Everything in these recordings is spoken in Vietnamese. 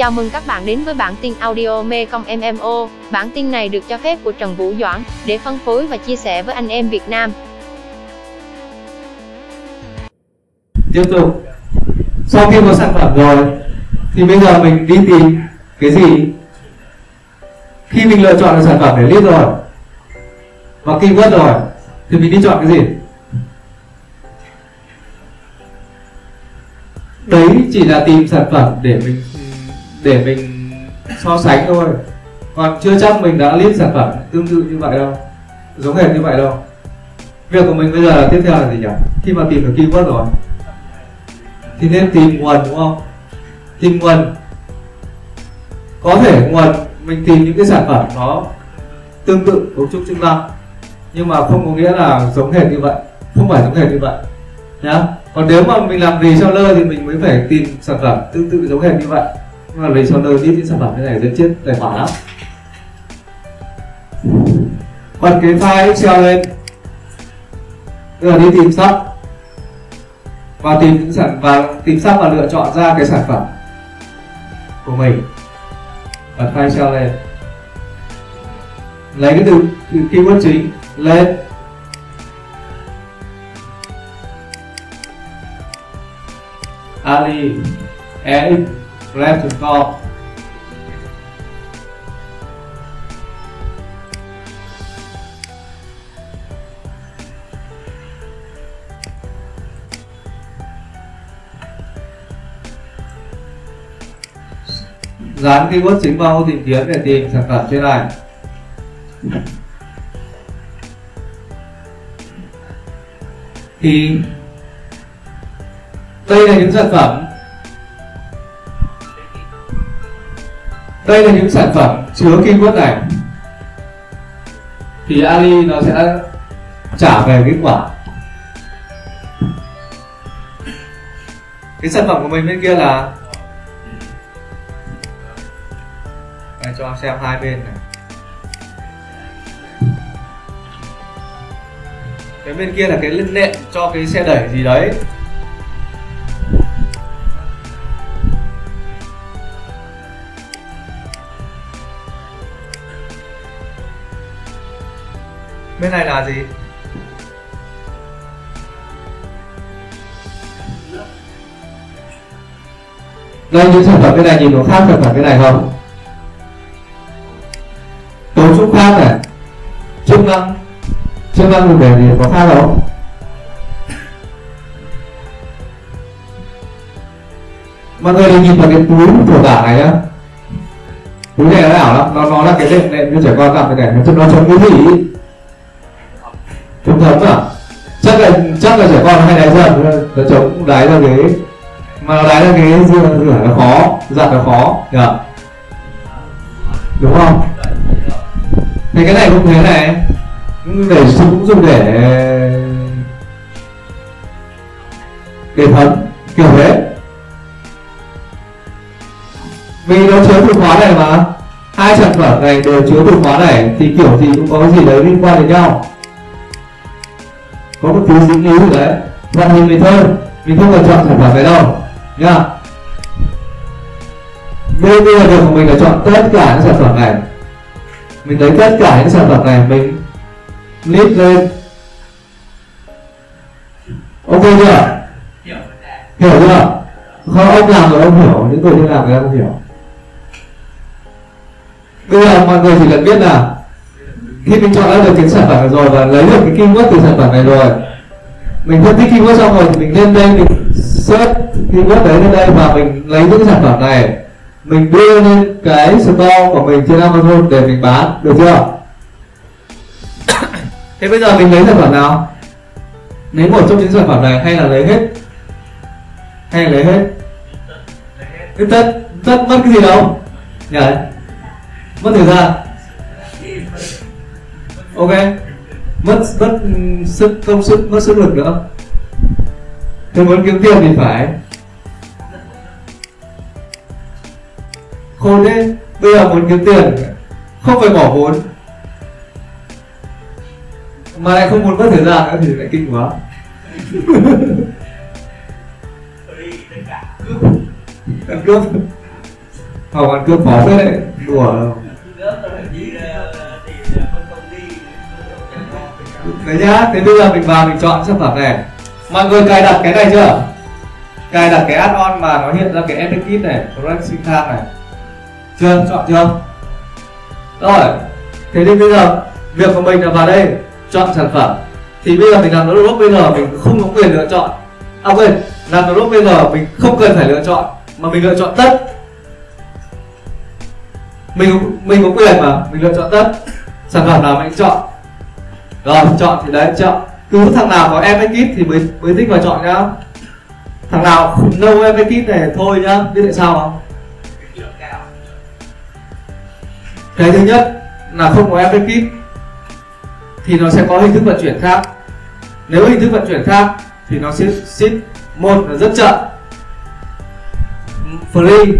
Chào mừng các bạn đến với bản tin audio Mekong MMO. Bản tin này được cho phép của Trần Vũ Doãn để phân phối và chia sẻ với anh em Việt Nam. Tiếp tục. Sau khi có sản phẩm rồi, thì bây giờ mình đi tìm cái gì? Khi mình lựa chọn được sản phẩm để list rồi và keyword rồi, thì mình đi chọn cái gì? Đấy chỉ là tìm sản phẩm để mình để mình so sánh thôi. Còn chưa chắc mình đã list sản phẩm tương tự như vậy đâu, giống hệt như vậy đâu. Việc của mình bây giờ là tiếp theo là gì nhỉ? Khi mà tìm được keyword rồi. Thì nên tìm nguồn đúng không? Tìm nguồn. Có thể nguồn, mình tìm những cái sản phẩm nó tương tự cấu trúc chức năng, nhưng mà không có nghĩa là giống hệt như vậy, không phải giống hệt như vậy, nhá. Còn nếu mà mình làm gì cho lơ thì mình mới phải tìm sản phẩm tương tự giống hệt như vậy nhưng mà nơi biết những sản phẩm như này dẫn chết tài khoản lắm. Bật cái file excel lên. Bây giờ đi tìm sắp và tìm những sản và tìm sắp và lựa chọn ra cái sản phẩm của mình. Bật file excel lên. Lấy cái từ, từ keyword chính lên. Ali ex grab.com dán keyword chính vào ô tìm kiếm để tìm sản phẩm trên này. Thì đây là những sản phẩm đây là những sản phẩm chứa keyword này. Thì Ali nó sẽ trả về kết quả. Cái sản phẩm của mình bên kia là Đây, cho xem hai bên này. Cái bên kia là cái lên nệm cho cái xe đẩy gì đấy. Bên này là gì? Đây những sản phẩm bên này nhìn nó khác sản phẩm bên này không? Cấu trúc khác này. Chức năng. Chức năng dùng để gì có khác không? Mọi người đừng nhìn vào cái túi của tả này nhá. Túi này nó ảo lắm. Nó nó là cái đệm đệm như trẻ con cầm cái này nó nó chống cái gì? Chống thấm à chắc là chắc là trẻ con hay đái dần. Nó chống đái ra ghế. Mà nó đái ra ghế rửa rửa nó khó giặt nó khó nhỉ đúng không? Thì cái này cũng thế này. Cũng để cũng dùng để để thấm kiểu thế. Vì nó chứa từ khóa này mà. Hai sản phẩm này đều chứa từ khóa này, thì kiểu gì cũng có cái gì đấy liên quan đến nhau có một thứ dính líu gì đấy. Và hình mình thôi. Mình không cần chọn sản phẩm này đâu. Nha. Bây giờ việc của mình là chọn tất cả những sản phẩm này. Mình lấy tất cả những sản phẩm này, mình list lên. Ok chưa? Hiểu chưa? Không, ông làm rồi, ông hiểu. Những người chưa làm người ta không hiểu. Bây giờ mọi người chỉ cần biết là khi mình chọn ra được cái sản phẩm rồi và lấy được cái keyword từ sản phẩm này rồi. Mình phân tích keyword xong rồi thì mình lên đây mình search keyword đấy lên đây và mình lấy những sản phẩm này. Mình đưa lên cái store của mình trên Amazon để mình bán được chưa? Thế bây giờ mình lấy sản phẩm nào? Lấy một trong những sản phẩm này hay là lấy hết? Hay là lấy hết? Tất tất tất mất cái gì đâu. Nhỉ mất thời gian ok. Mất mất sức công sức, mất sức lực nữa. Tôi muốn kiếm tiền thì phải. Khôn thế, bây giờ muốn kiếm tiền, không phải bỏ vốn. Mà lại không muốn mất thời gian nữa thì lại kinh quá. Cướp. Học ăn cướp khó thế đấy đùa đâu. Đấy nhá, thế bây giờ mình vào, mình chọn sản phẩm này. Mọi người cài đặt cái này chưa? Cài đặt cái add-on mà nó hiện ra cái epic kit này correct sync time này. Chưa? Chọn chưa? Rồi, thế thì bây giờ việc của mình là vào đây, chọn sản phẩm. Thì bây giờ mình làm drop bây giờ mình không có quyền lựa chọn. À quên, làm drop bây giờ mình không cần phải lựa chọn, mà mình lựa chọn tất. Mình mình có quyền mà, mình lựa chọn tất. Sản phẩm nào mình chọn? Rồi chọn thì đấy, chọn. Cứ thằng nào có em kit thì mới mới thích vào chọn nhá. Thằng nào no em kit này thôi nhá. Biết tại sao không? Cái thứ nhất là không có em kit thì nó sẽ có hình thức vận chuyển khác. Nếu hình thức vận chuyển khác, thì nó sẽ ship một là rất chậm. Free.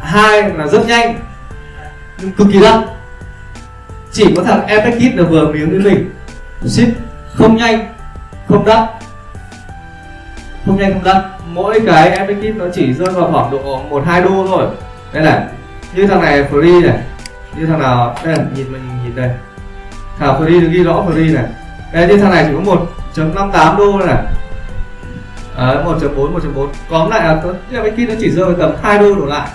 Hai là rất nhanh. Nhưng cực kỳ đắt chỉ có thằng Epic là vừa miếng với mình. Ship không nhanh không đắt. Không nhanh không đắt. Mỗi cái Epic nó chỉ rơi vào khoảng độ một hai đô thôi. Đây này như thằng này free này. Như thằng nào? Đây này, nhìn mình nhìn đây. Thằng free được ghi rõ free này. Đây như thằng này chỉ có 1.58 đô này. Đấy, 1.4, 1.4 à, Có lại là cái kit nó chỉ rơi vào tầm 2 đô đổ lại.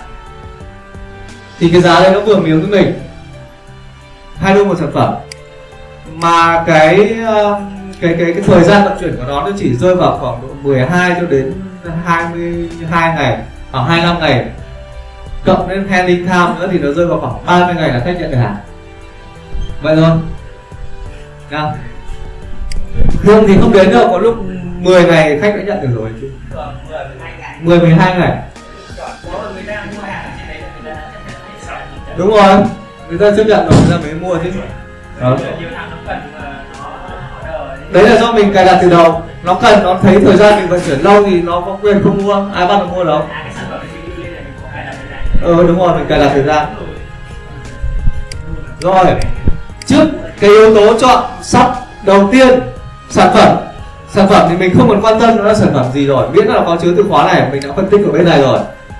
Thì cái giá đây nó vừa miếng với mình. 2 đô một sản phẩm. Mà cái um, cái cái cái thời gian vận chuyển của nó nó chỉ rơi vào khoảng độ 12 cho đến 22 ngày khoảng 25 ngày. Cộng đến handling time nữa thì nó rơi vào khoảng 30 ngày là khách nhận được hàng. Vậy thôi. Nha. Thường thì không đến đâu có lúc 10 ngày khách đã nhận được rồi. 10 12 ngày. Đúng rồi người ta chấp nhận rồi, người ta mới mua chứ. Đó. Đấy là do mình cài đặt từ đầu. Nó cần, nó thấy thời gian mình vận chuyển lâu thì nó có quyền không mua. Ai bắt nó mua đâu. Ừ đúng rồi, mình cài đặt thời gian. Rồi. Trước cái yếu tố chọn sắp đầu tiên, sản phẩm. Sản phẩm thì mình không còn quan tâm nó là sản phẩm gì rồi. Miễn là có chứa từ khóa này, mình đã phân tích ở bên này rồi.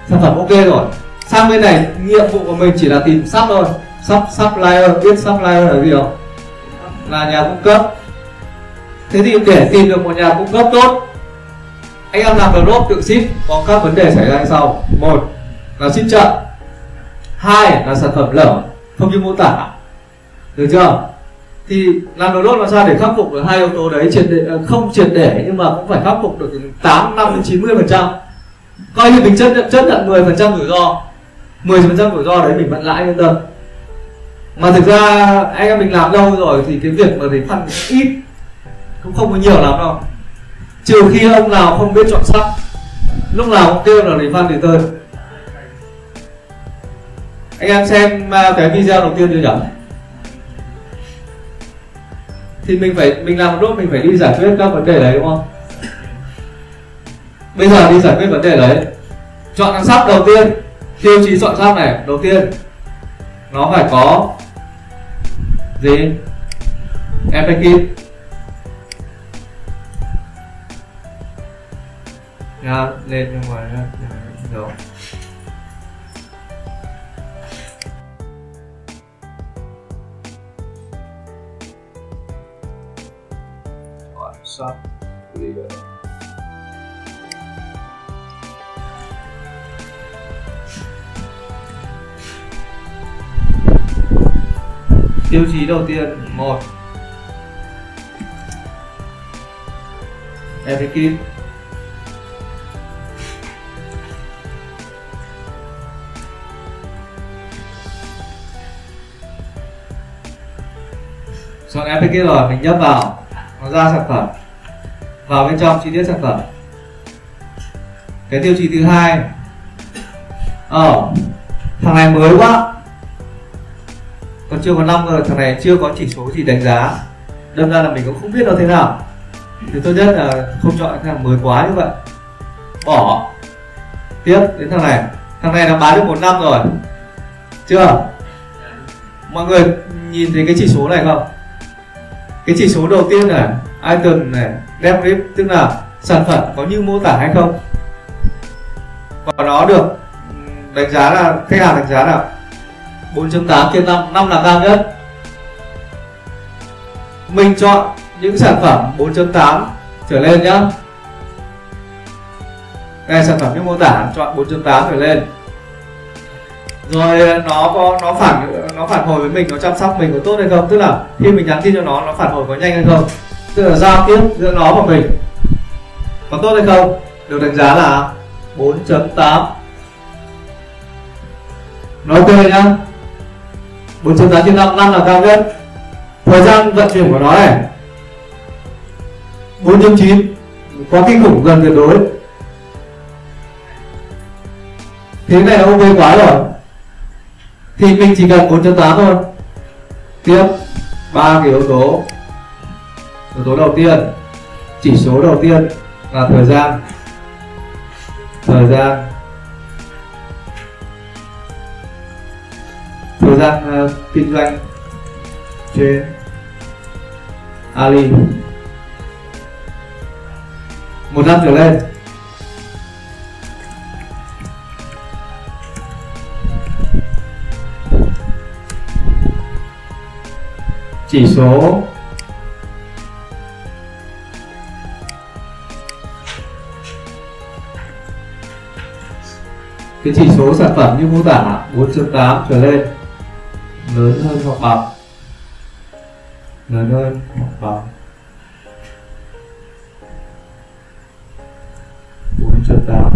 Sản phẩm ok rồi. Sang bên này, nhiệm vụ của mình chỉ là tìm sắp thôi sắp supplier biết supplier là gì không? Là nhà cung cấp. Thế thì để tìm được một nhà cung cấp tốt. Anh em làm drop tự ship. Có các vấn đề xảy ra sau. Một là ship chậm. Hai là sản phẩm lở không như mô tả. Được chưa? Thì làm được đốt làm sao để khắc phục được hai yếu tố đấy? Triệt để, ờ, không triệt để nhưng mà cũng phải khắc phục được tám 8 năm đến 90 phần trăm. Coi như mình chấp nhận chấp nhận 10 phần trăm rủi ro. 10 phần trăm rủi ro đấy mình vẫn lãi yên tâm mà thực ra anh em mình làm lâu rồi thì cái việc mà thấy phân ít cũng không có nhiều lắm đâu. Trừ khi ông nào không biết chọn sắc, lúc nào cũng kêu là lấy phân thì tơi anh em xem à, cái video đầu tiên chưa nhỉ? Thì mình phải, mình làm một lúc mình phải đi giải quyết các vấn đề đấy, đúng không? Bây giờ đi giải quyết vấn đề đấy. Chọn sắc đầu tiên, tiêu chí chọn sắc này, đầu tiên, nó phải có gì? Epic nha dạ, lên trong ngoài dạ, rồi shop video. Tiêu chí đầu tiên một. Epic chọn Epic rồi mình nhấp vào nó ra sản phẩm. Vào bên trong chi tiết sản phẩm. Cái tiêu chí thứ hai. Ờ, thằng này mới quá còn chưa có năm rồi thằng này chưa có chỉ số gì đánh giá. Đâm ra là mình cũng không biết nó thế nào. Thì tốt nhất là không chọn thằng mới quá như vậy. Bỏ. Tiếp đến thằng này. Thằng này đã bán được một năm rồi. Chưa? Mọi người nhìn thấy cái chỉ số này không? Cái chỉ số đầu tiên là item này debrief tức là sản phẩm có như mô tả hay không? Và nó được đánh giá là, khách hàng đánh giá là 4.8 trên 5 năm là cao nhất. Mình chọn những sản phẩm 4.8 trở lên nhá. Đây, sản phẩm như mô tả, chọn 4.8 trở lên. Rồi, nó có, nó phản nó phản hồi với mình, nó chăm sóc mình có tốt hay không? Tức là khi mình nhắn tin cho nó nó phản hồi có nhanh hay không? Tức là giao tiếp giữa nó và mình có tốt hay không? Được đánh giá là 4.8 nó ok nhá. 4.8 trên 5 năm là cao nhất. Thời gian vận chuyển của nó này. 4.9 quá kinh khủng, gần tuyệt đối. Thế này là ok quá rồi. Thì mình chỉ cần 4.8 thôi. Tiếp ba cái yếu tố. Yếu tố đầu tiên. Chỉ số đầu tiên là thời gian. Thời gian. Thời gian uh, kinh doanh trên Ali. Một năm trở lên. Chỉ số cái chỉ số sản phẩm như mô tả 4.8 trở lên lớn hơn hoặc bằng lớn hơn hoặc bằng 4.8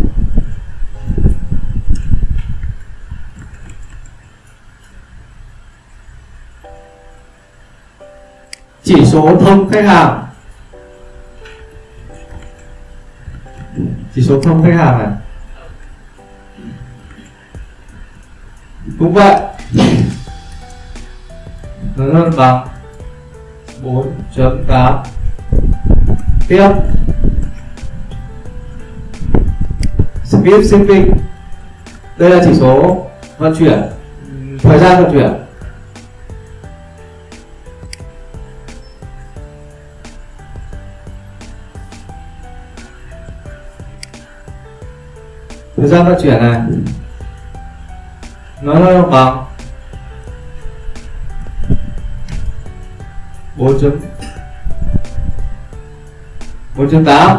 chỉ số thông khách hàng. Chỉ số thông khách hàng này. Cũng vậy hơn bằng 4.8 tiếp. Speed shipping đây là chỉ số vận chuyển, thời gian vận chuyển. Thời gian vận chuyển này, nó là bằng 4 chấm 4.8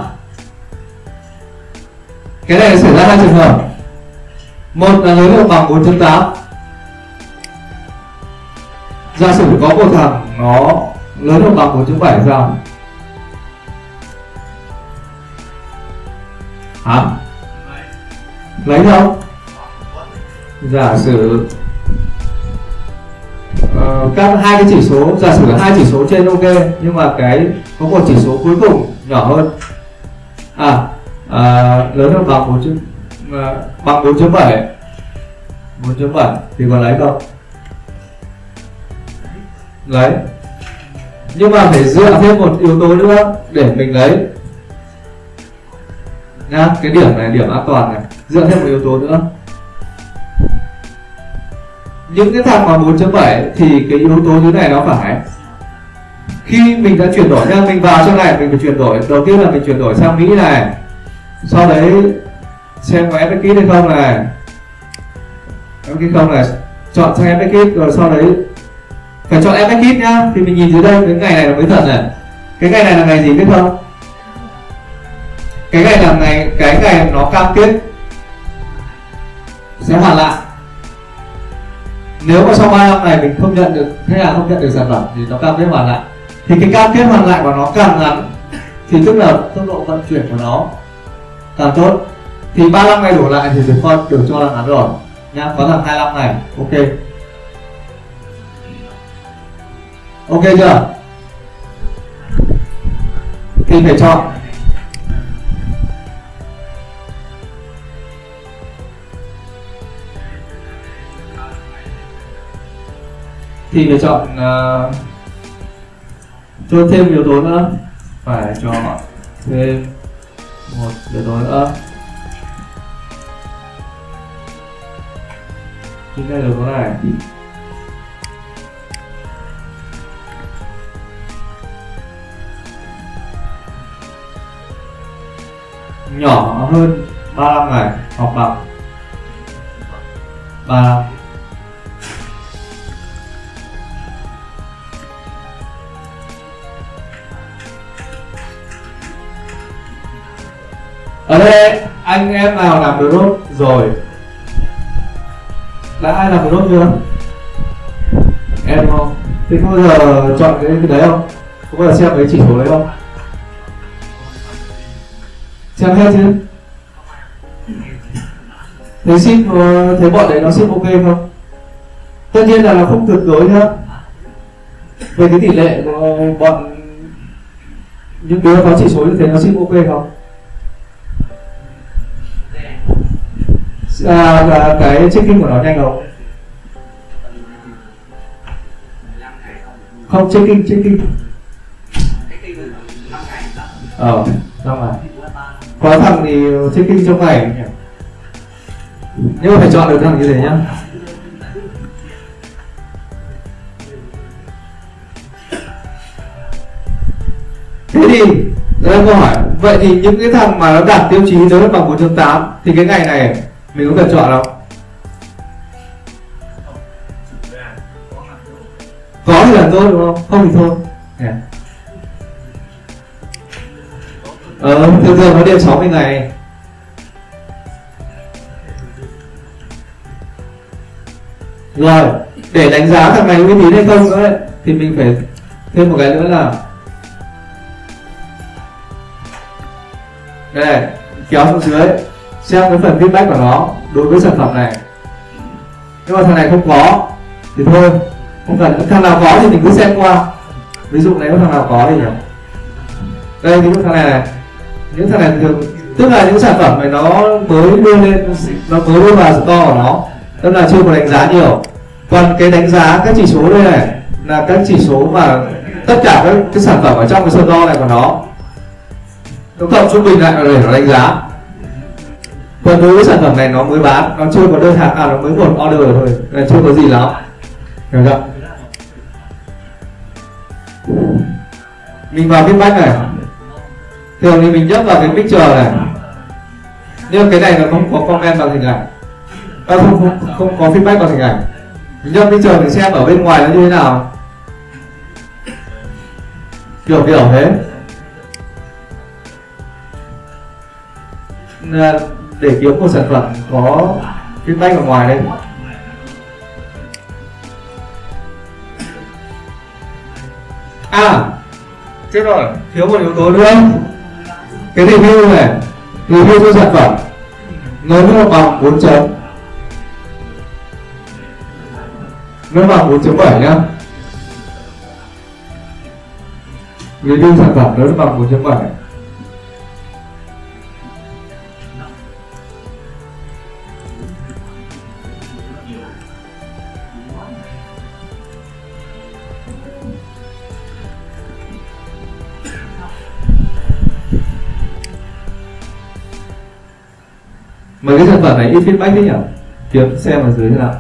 cái này xảy ra hai trường hợp. Một là lớn hơn bằng 4.8 giả sử có một thằng nó lớn hơn bằng 4.7 sao hả? Lấy đâu? Giả sử uh, các hai cái chỉ số giả sử là hai chỉ số trên ok nhưng mà cái có một chỉ số cuối cùng nhỏ hơn. À, à lớn hơn bằng 4 chấm uh, bằng 4 chấm 7 4 chấm 7 thì còn lấy không? Lấy. Nhưng mà phải dựa thêm một yếu tố nữa để mình lấy. Nhá cái điểm này điểm an toàn này. Dựa thêm một yếu tố nữa những cái thằng mà 4.7 thì cái yếu tố như này nó phải. Khi mình đã chuyển đổi nha, mình vào trong này, mình phải chuyển đổi. Đầu tiên là mình chuyển đổi sang Mỹ này. Sau đấy, xem có FX kit hay không này. FX không này. Chọn sang FX kit rồi sau đấy phải chọn FX kit nhá. Thì mình nhìn dưới đây, cái ngày này là mới thật này. Cái ngày này là ngày gì biết không cái ngày là ngày, cái ngày nó cam kết sẽ hoàn lại nếu mà sau 3 năm này mình không nhận được khách hàng không nhận được sản phẩm thì nó cam kết hoàn lại. Thì cái cam kết hoàn lại của nó càng ngắn, thì tức là tốc độ vận chuyển của nó càng tốt. Thì 35 ngày đổ lại thì được coi, được cho là ngắn rồi. Nha có thằng 25 ngày ok. Ok chưa? Thì phải chọn. thì lựa chọn uh, cho thêm yếu tố nữa. Phải cho thêm một yếu tố nữa. Chính là yếu tố này. Nhỏ hơn 35 ngày hoặc bằng. 35 thế, anh em nào làm được đốt rồi. Đã ai làm được đốt chưa? Em không. Thì có bao giờ chọn cái đấy không? Có bao giờ xem cái chỉ số đấy không? Xem hết chứ? Thế ship ờ, thế bọn đấy nó ship ok không? Tất nhiên là nó không tuyệt đối nhá. Về cái tỷ lệ của bọn những đứa có chỉ số như thế, nó ship ok không? À, và cái checking của nó nhanh không? Không checking checking ờ trong ngày có thằng thì checking trong ngày nhưng mà phải chọn được thằng như thế nhá. Thế thì đây là câu hỏi. Vậy thì những cái thằng mà nó đạt tiêu chí tới bằng 4.8 thì cái ngày này mình có cần chọn không? Có thì làm tốt đúng không? Không thì thôi. Yeah. ờ thường thường nó điểm 60 ngày. Rồi để đánh giá thằng này uy tín hay không nữa đấy, thì mình phải thêm một cái nữa là đây kéo xuống dưới xem cái phần feedback của nó đối với sản phẩm này. Nhưng mà thằng này không có, thì thôi, không cần. Thằng nào có thì mình cứ xem qua. Ví dụ này có thằng nào có thì nhỉ? Đây, ví dụ thằng này này. Những thằng này thường tức là những sản phẩm này nó mới đưa lên, nó mới đưa vào store của nó. Tức là chưa có đánh giá nhiều. Còn cái đánh giá, các chỉ số đây này, là các chỉ số mà tất cả các, cái sản phẩm ở trong cái store này của nó. Nó cộng trung bình lại để nó đánh giá còn đối với sản phẩm này nó mới bán nó chưa có đơn hàng à nó mới một order thôi là chưa có gì lắm. Hiểu chưa mình vào feedback này. Thường thì mình nhấp vào cái picture này. Nhưng cái này nó không có comment bằng hình ảnh. À, không, không, không có feedback bằng hình ảnh. Mình nhấp picture mình xem ở bên ngoài nó như thế nào. Kiểu kiểu thế để kiếm một sản phẩm có feedback ở ngoài đây. À chết rồi, thiếu một yếu tố nữa. Cái review này, review cho sản phẩm. Lớn hơn bằng 4 chấm. Lớn bằng 4.7 nhá. Review sản phẩm lớn bằng 4.7 Mấy cái sản phẩm này ít feedback thế nhỉ? Kiếm xem ở dưới thế nào.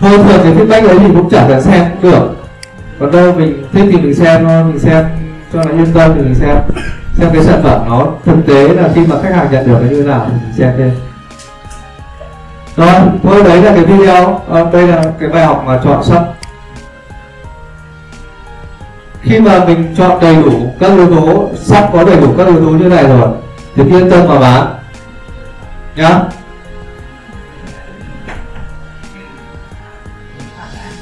Thôi thường cái feedback đấy thì cũng chẳng cần xem cũng được Còn đâu, mình thích thì mình xem mình xem cho nó yên tâm thì mình xem. Xem cái sản phẩm nó thực tế là khi mà khách hàng nhận được nó như thế nào thì mình xem thêm rồi thôi đấy là cái video. À, đây là cái bài học mà chọn sắp khi mà mình chọn đầy đủ các yếu tố sắp có đầy đủ các yếu tố như này rồi thì yên tâm mà bán. Nhá.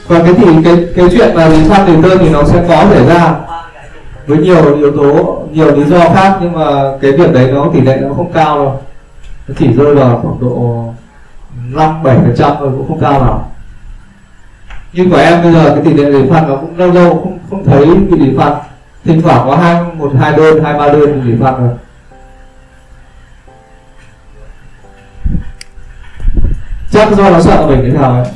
Còn cái thì cái cái chuyện mà lý phát tiền đơn thì nó sẽ có xảy ra với nhiều yếu tố nhiều lý do khác nhưng mà cái việc đấy nó tỷ lệ nó không cao đâu. Nó chỉ rơi vào khoảng độ năm, bảy phần trăm thôi, cũng không cao nào như của em bây giờ cái tỷ lệ lì phạt nó cũng lâu lâu, không không thấy bị lì phạt. Thỉnh thoảng có hai, một, hai đơn, hai, ba đơn lì phạt rồi chắc do nó sợ mình cái nào ấy?